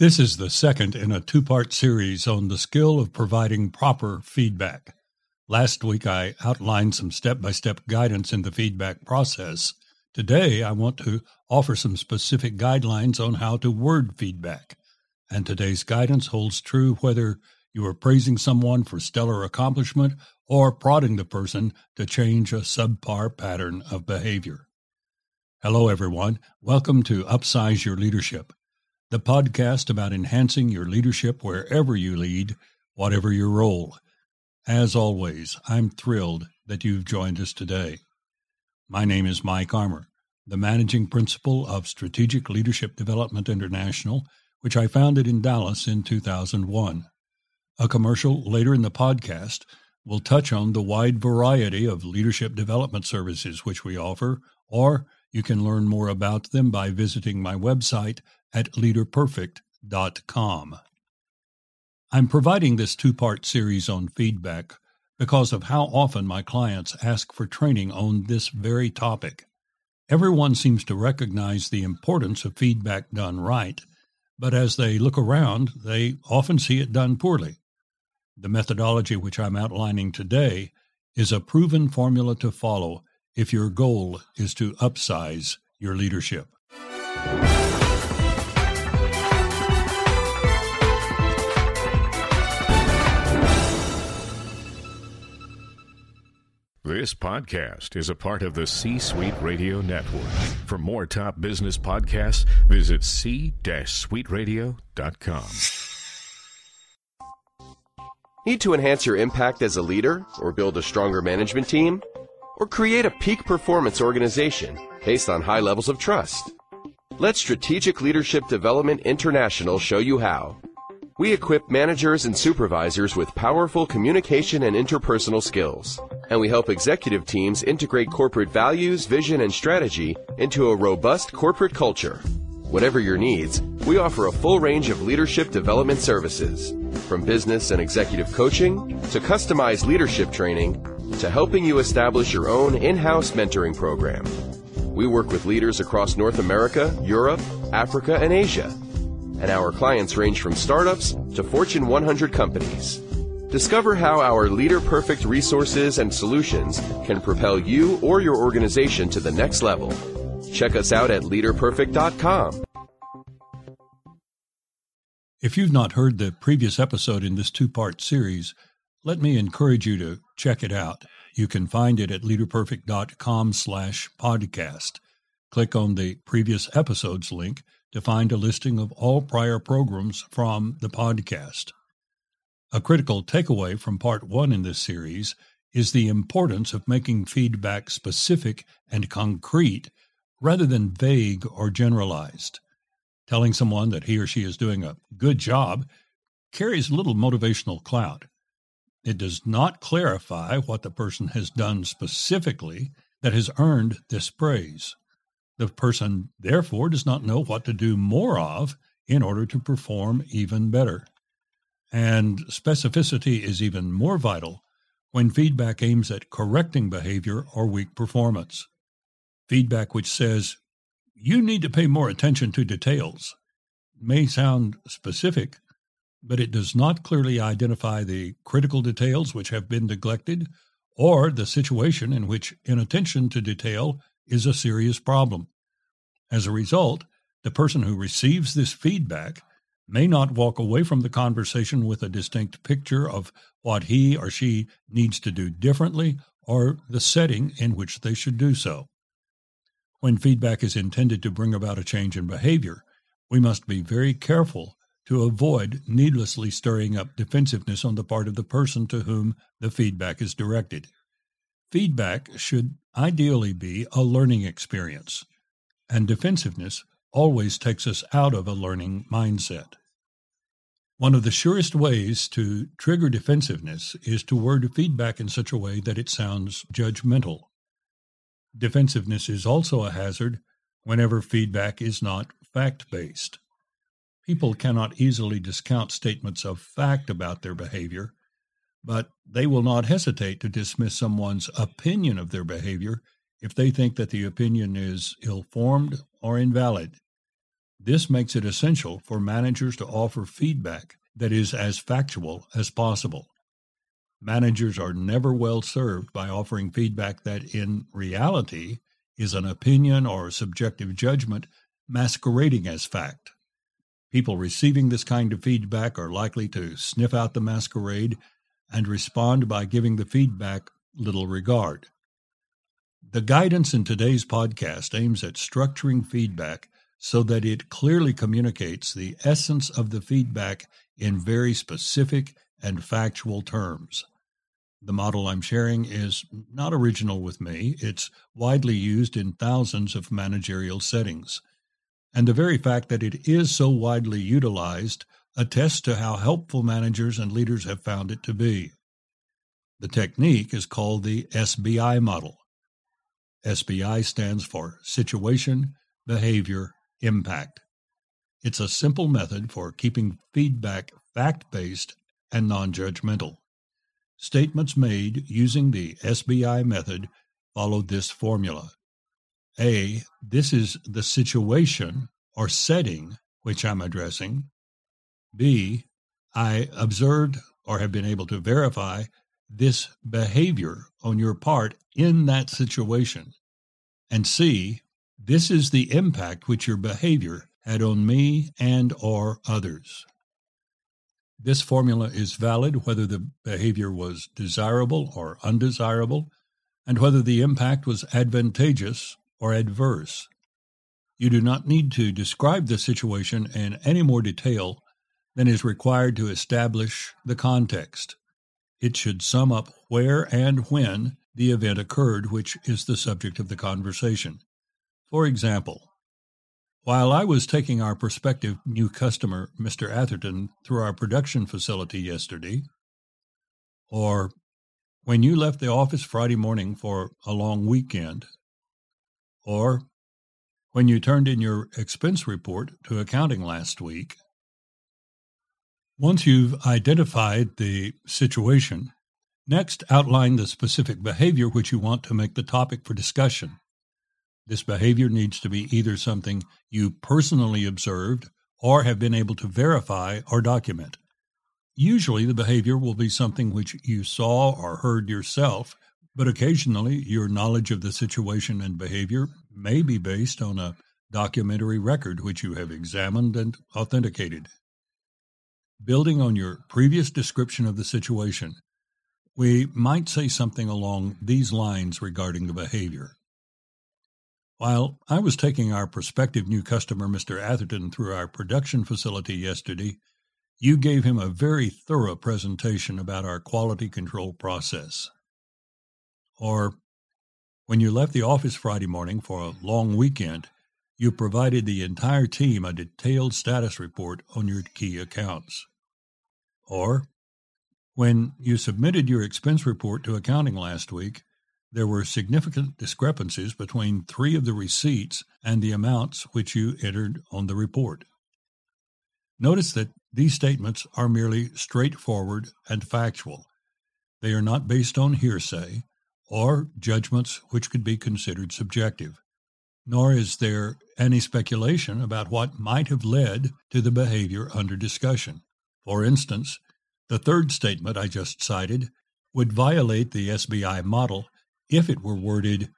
This is the second in a two part series on the skill of providing proper feedback. Last week, I outlined some step by step guidance in the feedback process. Today, I want to offer some specific guidelines on how to word feedback. And today's guidance holds true whether you are praising someone for stellar accomplishment or prodding the person to change a subpar pattern of behavior. Hello, everyone. Welcome to Upsize Your Leadership the podcast about enhancing your leadership wherever you lead, whatever your role. As always, I'm thrilled that you've joined us today. My name is Mike Armour, the managing principal of Strategic Leadership Development International, which I founded in Dallas in 2001. A commercial later in the podcast will touch on the wide variety of leadership development services which we offer, or you can learn more about them by visiting my website at leaderperfect.com. I'm providing this two part series on feedback because of how often my clients ask for training on this very topic. Everyone seems to recognize the importance of feedback done right, but as they look around, they often see it done poorly. The methodology which I'm outlining today is a proven formula to follow if your goal is to upsize your leadership. This podcast is a part of the C Suite Radio Network. For more top business podcasts, visit c-suiteradio.com. Need to enhance your impact as a leader or build a stronger management team? Or create a peak performance organization based on high levels of trust? Let Strategic Leadership Development International show you how. We equip managers and supervisors with powerful communication and interpersonal skills and we help executive teams integrate corporate values, vision, and strategy into a robust corporate culture. Whatever your needs, we offer a full range of leadership development services, from business and executive coaching to customized leadership training to helping you establish your own in-house mentoring program. We work with leaders across North America, Europe, Africa, and Asia. And our clients range from startups to Fortune 100 companies. Discover how our Leader Perfect resources and solutions can propel you or your organization to the next level. Check us out at leaderperfect.com. If you've not heard the previous episode in this two part series, let me encourage you to check it out. You can find it at leaderperfect.com slash podcast. Click on the previous episodes link to find a listing of all prior programs from the podcast. A critical takeaway from part one in this series is the importance of making feedback specific and concrete rather than vague or generalized. Telling someone that he or she is doing a good job carries little motivational clout. It does not clarify what the person has done specifically that has earned this praise. The person, therefore, does not know what to do more of in order to perform even better. And specificity is even more vital when feedback aims at correcting behavior or weak performance. Feedback which says, you need to pay more attention to details, may sound specific, but it does not clearly identify the critical details which have been neglected or the situation in which inattention to detail is a serious problem. As a result, the person who receives this feedback may not walk away from the conversation with a distinct picture of what he or she needs to do differently or the setting in which they should do so. When feedback is intended to bring about a change in behavior, we must be very careful to avoid needlessly stirring up defensiveness on the part of the person to whom the feedback is directed. Feedback should ideally be a learning experience, and defensiveness always takes us out of a learning mindset. One of the surest ways to trigger defensiveness is to word feedback in such a way that it sounds judgmental. Defensiveness is also a hazard whenever feedback is not fact based. People cannot easily discount statements of fact about their behavior, but they will not hesitate to dismiss someone's opinion of their behavior if they think that the opinion is ill formed or invalid. This makes it essential for managers to offer feedback that is as factual as possible. Managers are never well served by offering feedback that, in reality, is an opinion or subjective judgment masquerading as fact. People receiving this kind of feedback are likely to sniff out the masquerade and respond by giving the feedback little regard. The guidance in today's podcast aims at structuring feedback so that it clearly communicates the essence of the feedback in very specific and factual terms. The model I'm sharing is not original with me. It's widely used in thousands of managerial settings. And the very fact that it is so widely utilized attests to how helpful managers and leaders have found it to be. The technique is called the SBI model. SBI stands for Situation, Behavior, Impact. It's a simple method for keeping feedback fact based and non judgmental. Statements made using the SBI method follow this formula. A. This is the situation or setting which I'm addressing. B. I observed or have been able to verify this behavior on your part in that situation. And C. This is the impact which your behavior had on me and or others. This formula is valid whether the behavior was desirable or undesirable, and whether the impact was advantageous or adverse. You do not need to describe the situation in any more detail than is required to establish the context. It should sum up where and when the event occurred, which is the subject of the conversation. For example, while I was taking our prospective new customer, Mr. Atherton, through our production facility yesterday, or when you left the office Friday morning for a long weekend, or when you turned in your expense report to accounting last week, once you've identified the situation, next outline the specific behavior which you want to make the topic for discussion. This behavior needs to be either something you personally observed or have been able to verify or document. Usually, the behavior will be something which you saw or heard yourself, but occasionally your knowledge of the situation and behavior may be based on a documentary record which you have examined and authenticated. Building on your previous description of the situation, we might say something along these lines regarding the behavior. While I was taking our prospective new customer, Mr. Atherton, through our production facility yesterday, you gave him a very thorough presentation about our quality control process. Or, when you left the office Friday morning for a long weekend, you provided the entire team a detailed status report on your key accounts. Or, when you submitted your expense report to accounting last week, there were significant discrepancies between three of the receipts and the amounts which you entered on the report. Notice that these statements are merely straightforward and factual. They are not based on hearsay or judgments which could be considered subjective, nor is there any speculation about what might have led to the behavior under discussion. For instance, the third statement I just cited would violate the SBI model if it were worded,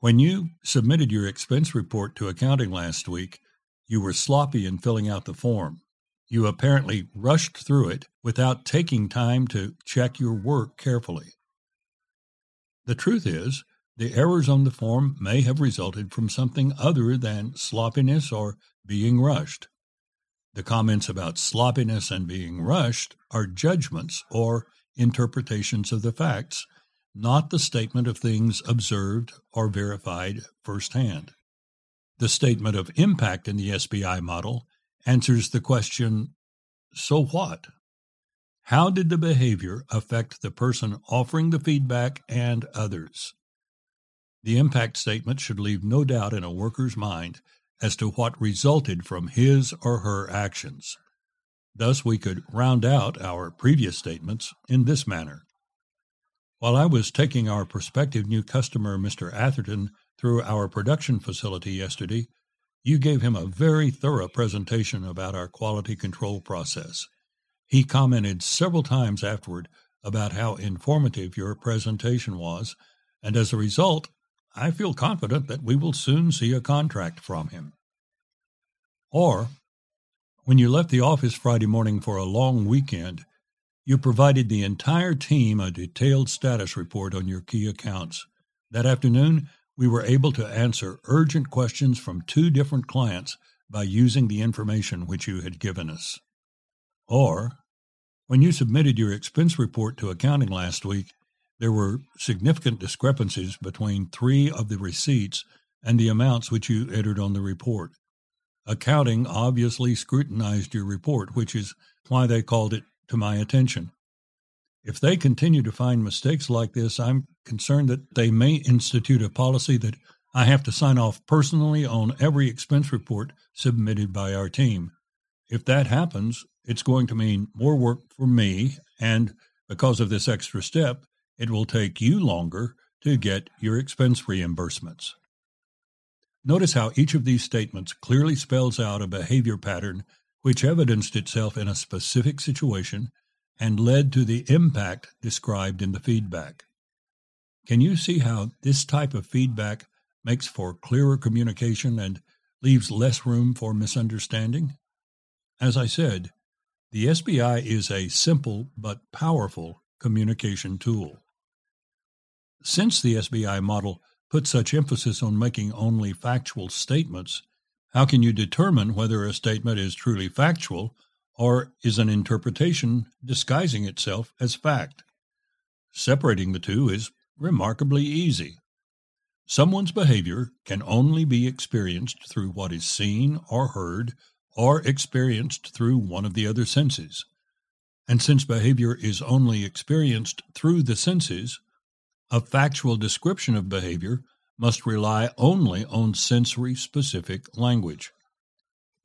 When you submitted your expense report to accounting last week, you were sloppy in filling out the form. You apparently rushed through it without taking time to check your work carefully. The truth is, the errors on the form may have resulted from something other than sloppiness or being rushed. The comments about sloppiness and being rushed are judgments or interpretations of the facts, not the statement of things observed or verified firsthand. The statement of impact in the SBI model answers the question so what? How did the behavior affect the person offering the feedback and others? The impact statement should leave no doubt in a worker's mind as to what resulted from his or her actions. Thus, we could round out our previous statements in this manner. While I was taking our prospective new customer, Mr. Atherton, through our production facility yesterday, you gave him a very thorough presentation about our quality control process. He commented several times afterward about how informative your presentation was, and as a result, I feel confident that we will soon see a contract from him. Or, when you left the office Friday morning for a long weekend, you provided the entire team a detailed status report on your key accounts. That afternoon, we were able to answer urgent questions from two different clients by using the information which you had given us. Or, when you submitted your expense report to accounting last week, there were significant discrepancies between three of the receipts and the amounts which you entered on the report. Accounting obviously scrutinized your report, which is why they called it to my attention. If they continue to find mistakes like this, I'm concerned that they may institute a policy that I have to sign off personally on every expense report submitted by our team. If that happens, it's going to mean more work for me, and because of this extra step, it will take you longer to get your expense reimbursements. Notice how each of these statements clearly spells out a behavior pattern which evidenced itself in a specific situation and led to the impact described in the feedback. Can you see how this type of feedback makes for clearer communication and leaves less room for misunderstanding? As I said, the SBI is a simple but powerful communication tool. Since the SBI model puts such emphasis on making only factual statements, how can you determine whether a statement is truly factual or is an interpretation disguising itself as fact? Separating the two is remarkably easy. Someone's behavior can only be experienced through what is seen or heard or experienced through one of the other senses. And since behavior is only experienced through the senses, a factual description of behavior must rely only on sensory specific language.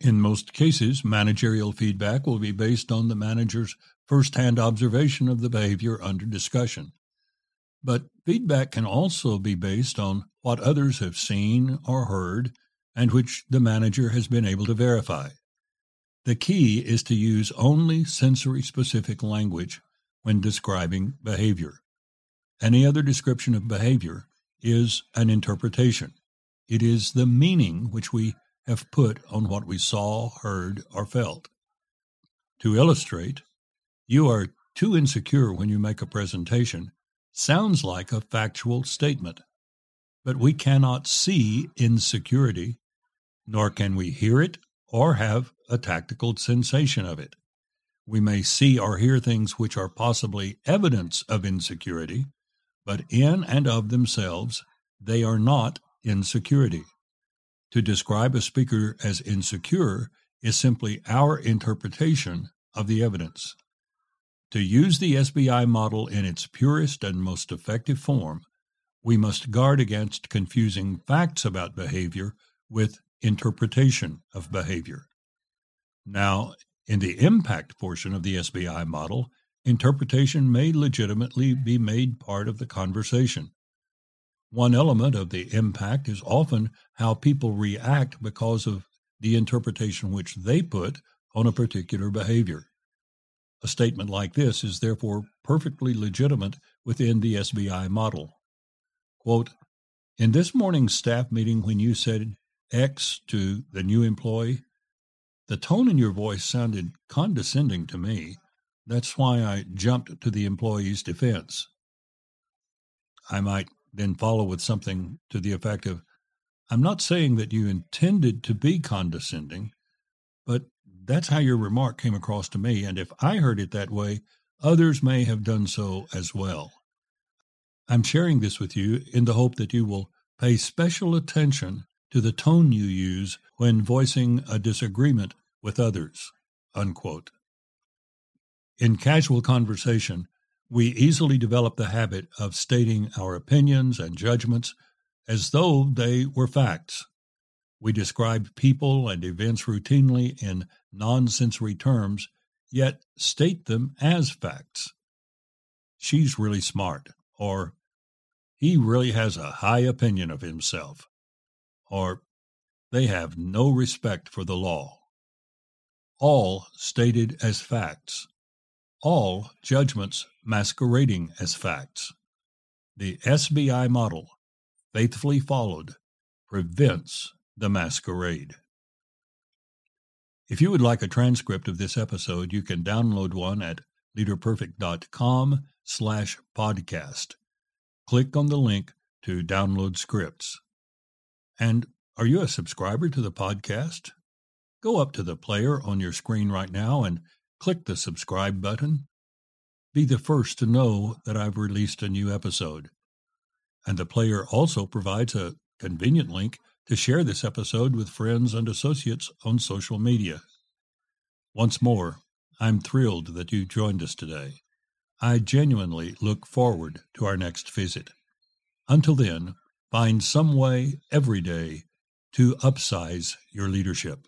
In most cases, managerial feedback will be based on the manager's first hand observation of the behavior under discussion. But feedback can also be based on what others have seen or heard and which the manager has been able to verify. The key is to use only sensory specific language when describing behavior. Any other description of behavior is an interpretation. It is the meaning which we have put on what we saw, heard, or felt. To illustrate, you are too insecure when you make a presentation sounds like a factual statement. But we cannot see insecurity, nor can we hear it or have a tactical sensation of it. We may see or hear things which are possibly evidence of insecurity, but in and of themselves, they are not insecurity. To describe a speaker as insecure is simply our interpretation of the evidence. To use the SBI model in its purest and most effective form, we must guard against confusing facts about behavior with interpretation of behavior. Now, in the impact portion of the SBI model, interpretation may legitimately be made part of the conversation. One element of the impact is often how people react because of the interpretation which they put on a particular behavior. A statement like this is therefore perfectly legitimate within the SBI model. Quote, in this morning's staff meeting, when you said X to the new employee, the tone in your voice sounded condescending to me. That's why I jumped to the employee's defense. I might then follow with something to the effect of I'm not saying that you intended to be condescending, but that's how your remark came across to me, and if I heard it that way, others may have done so as well. I'm sharing this with you in the hope that you will pay special attention to the tone you use when voicing a disagreement with others. Unquote. In casual conversation, we easily develop the habit of stating our opinions and judgments as though they were facts. We describe people and events routinely in nonsensory terms, yet state them as facts. She's really smart, or he really has a high opinion of himself, or they have no respect for the law. All stated as facts, all judgments masquerading as facts. The SBI model, faithfully followed, prevents the masquerade. If you would like a transcript of this episode, you can download one at leaderperfect.com slash podcast. Click on the link to download scripts. And are you a subscriber to the podcast? Go up to the player on your screen right now and click the subscribe button. Be the first to know that I've released a new episode. And the player also provides a convenient link to share this episode with friends and associates on social media. Once more, I'm thrilled that you joined us today. I genuinely look forward to our next visit. Until then, find some way every day to upsize your leadership.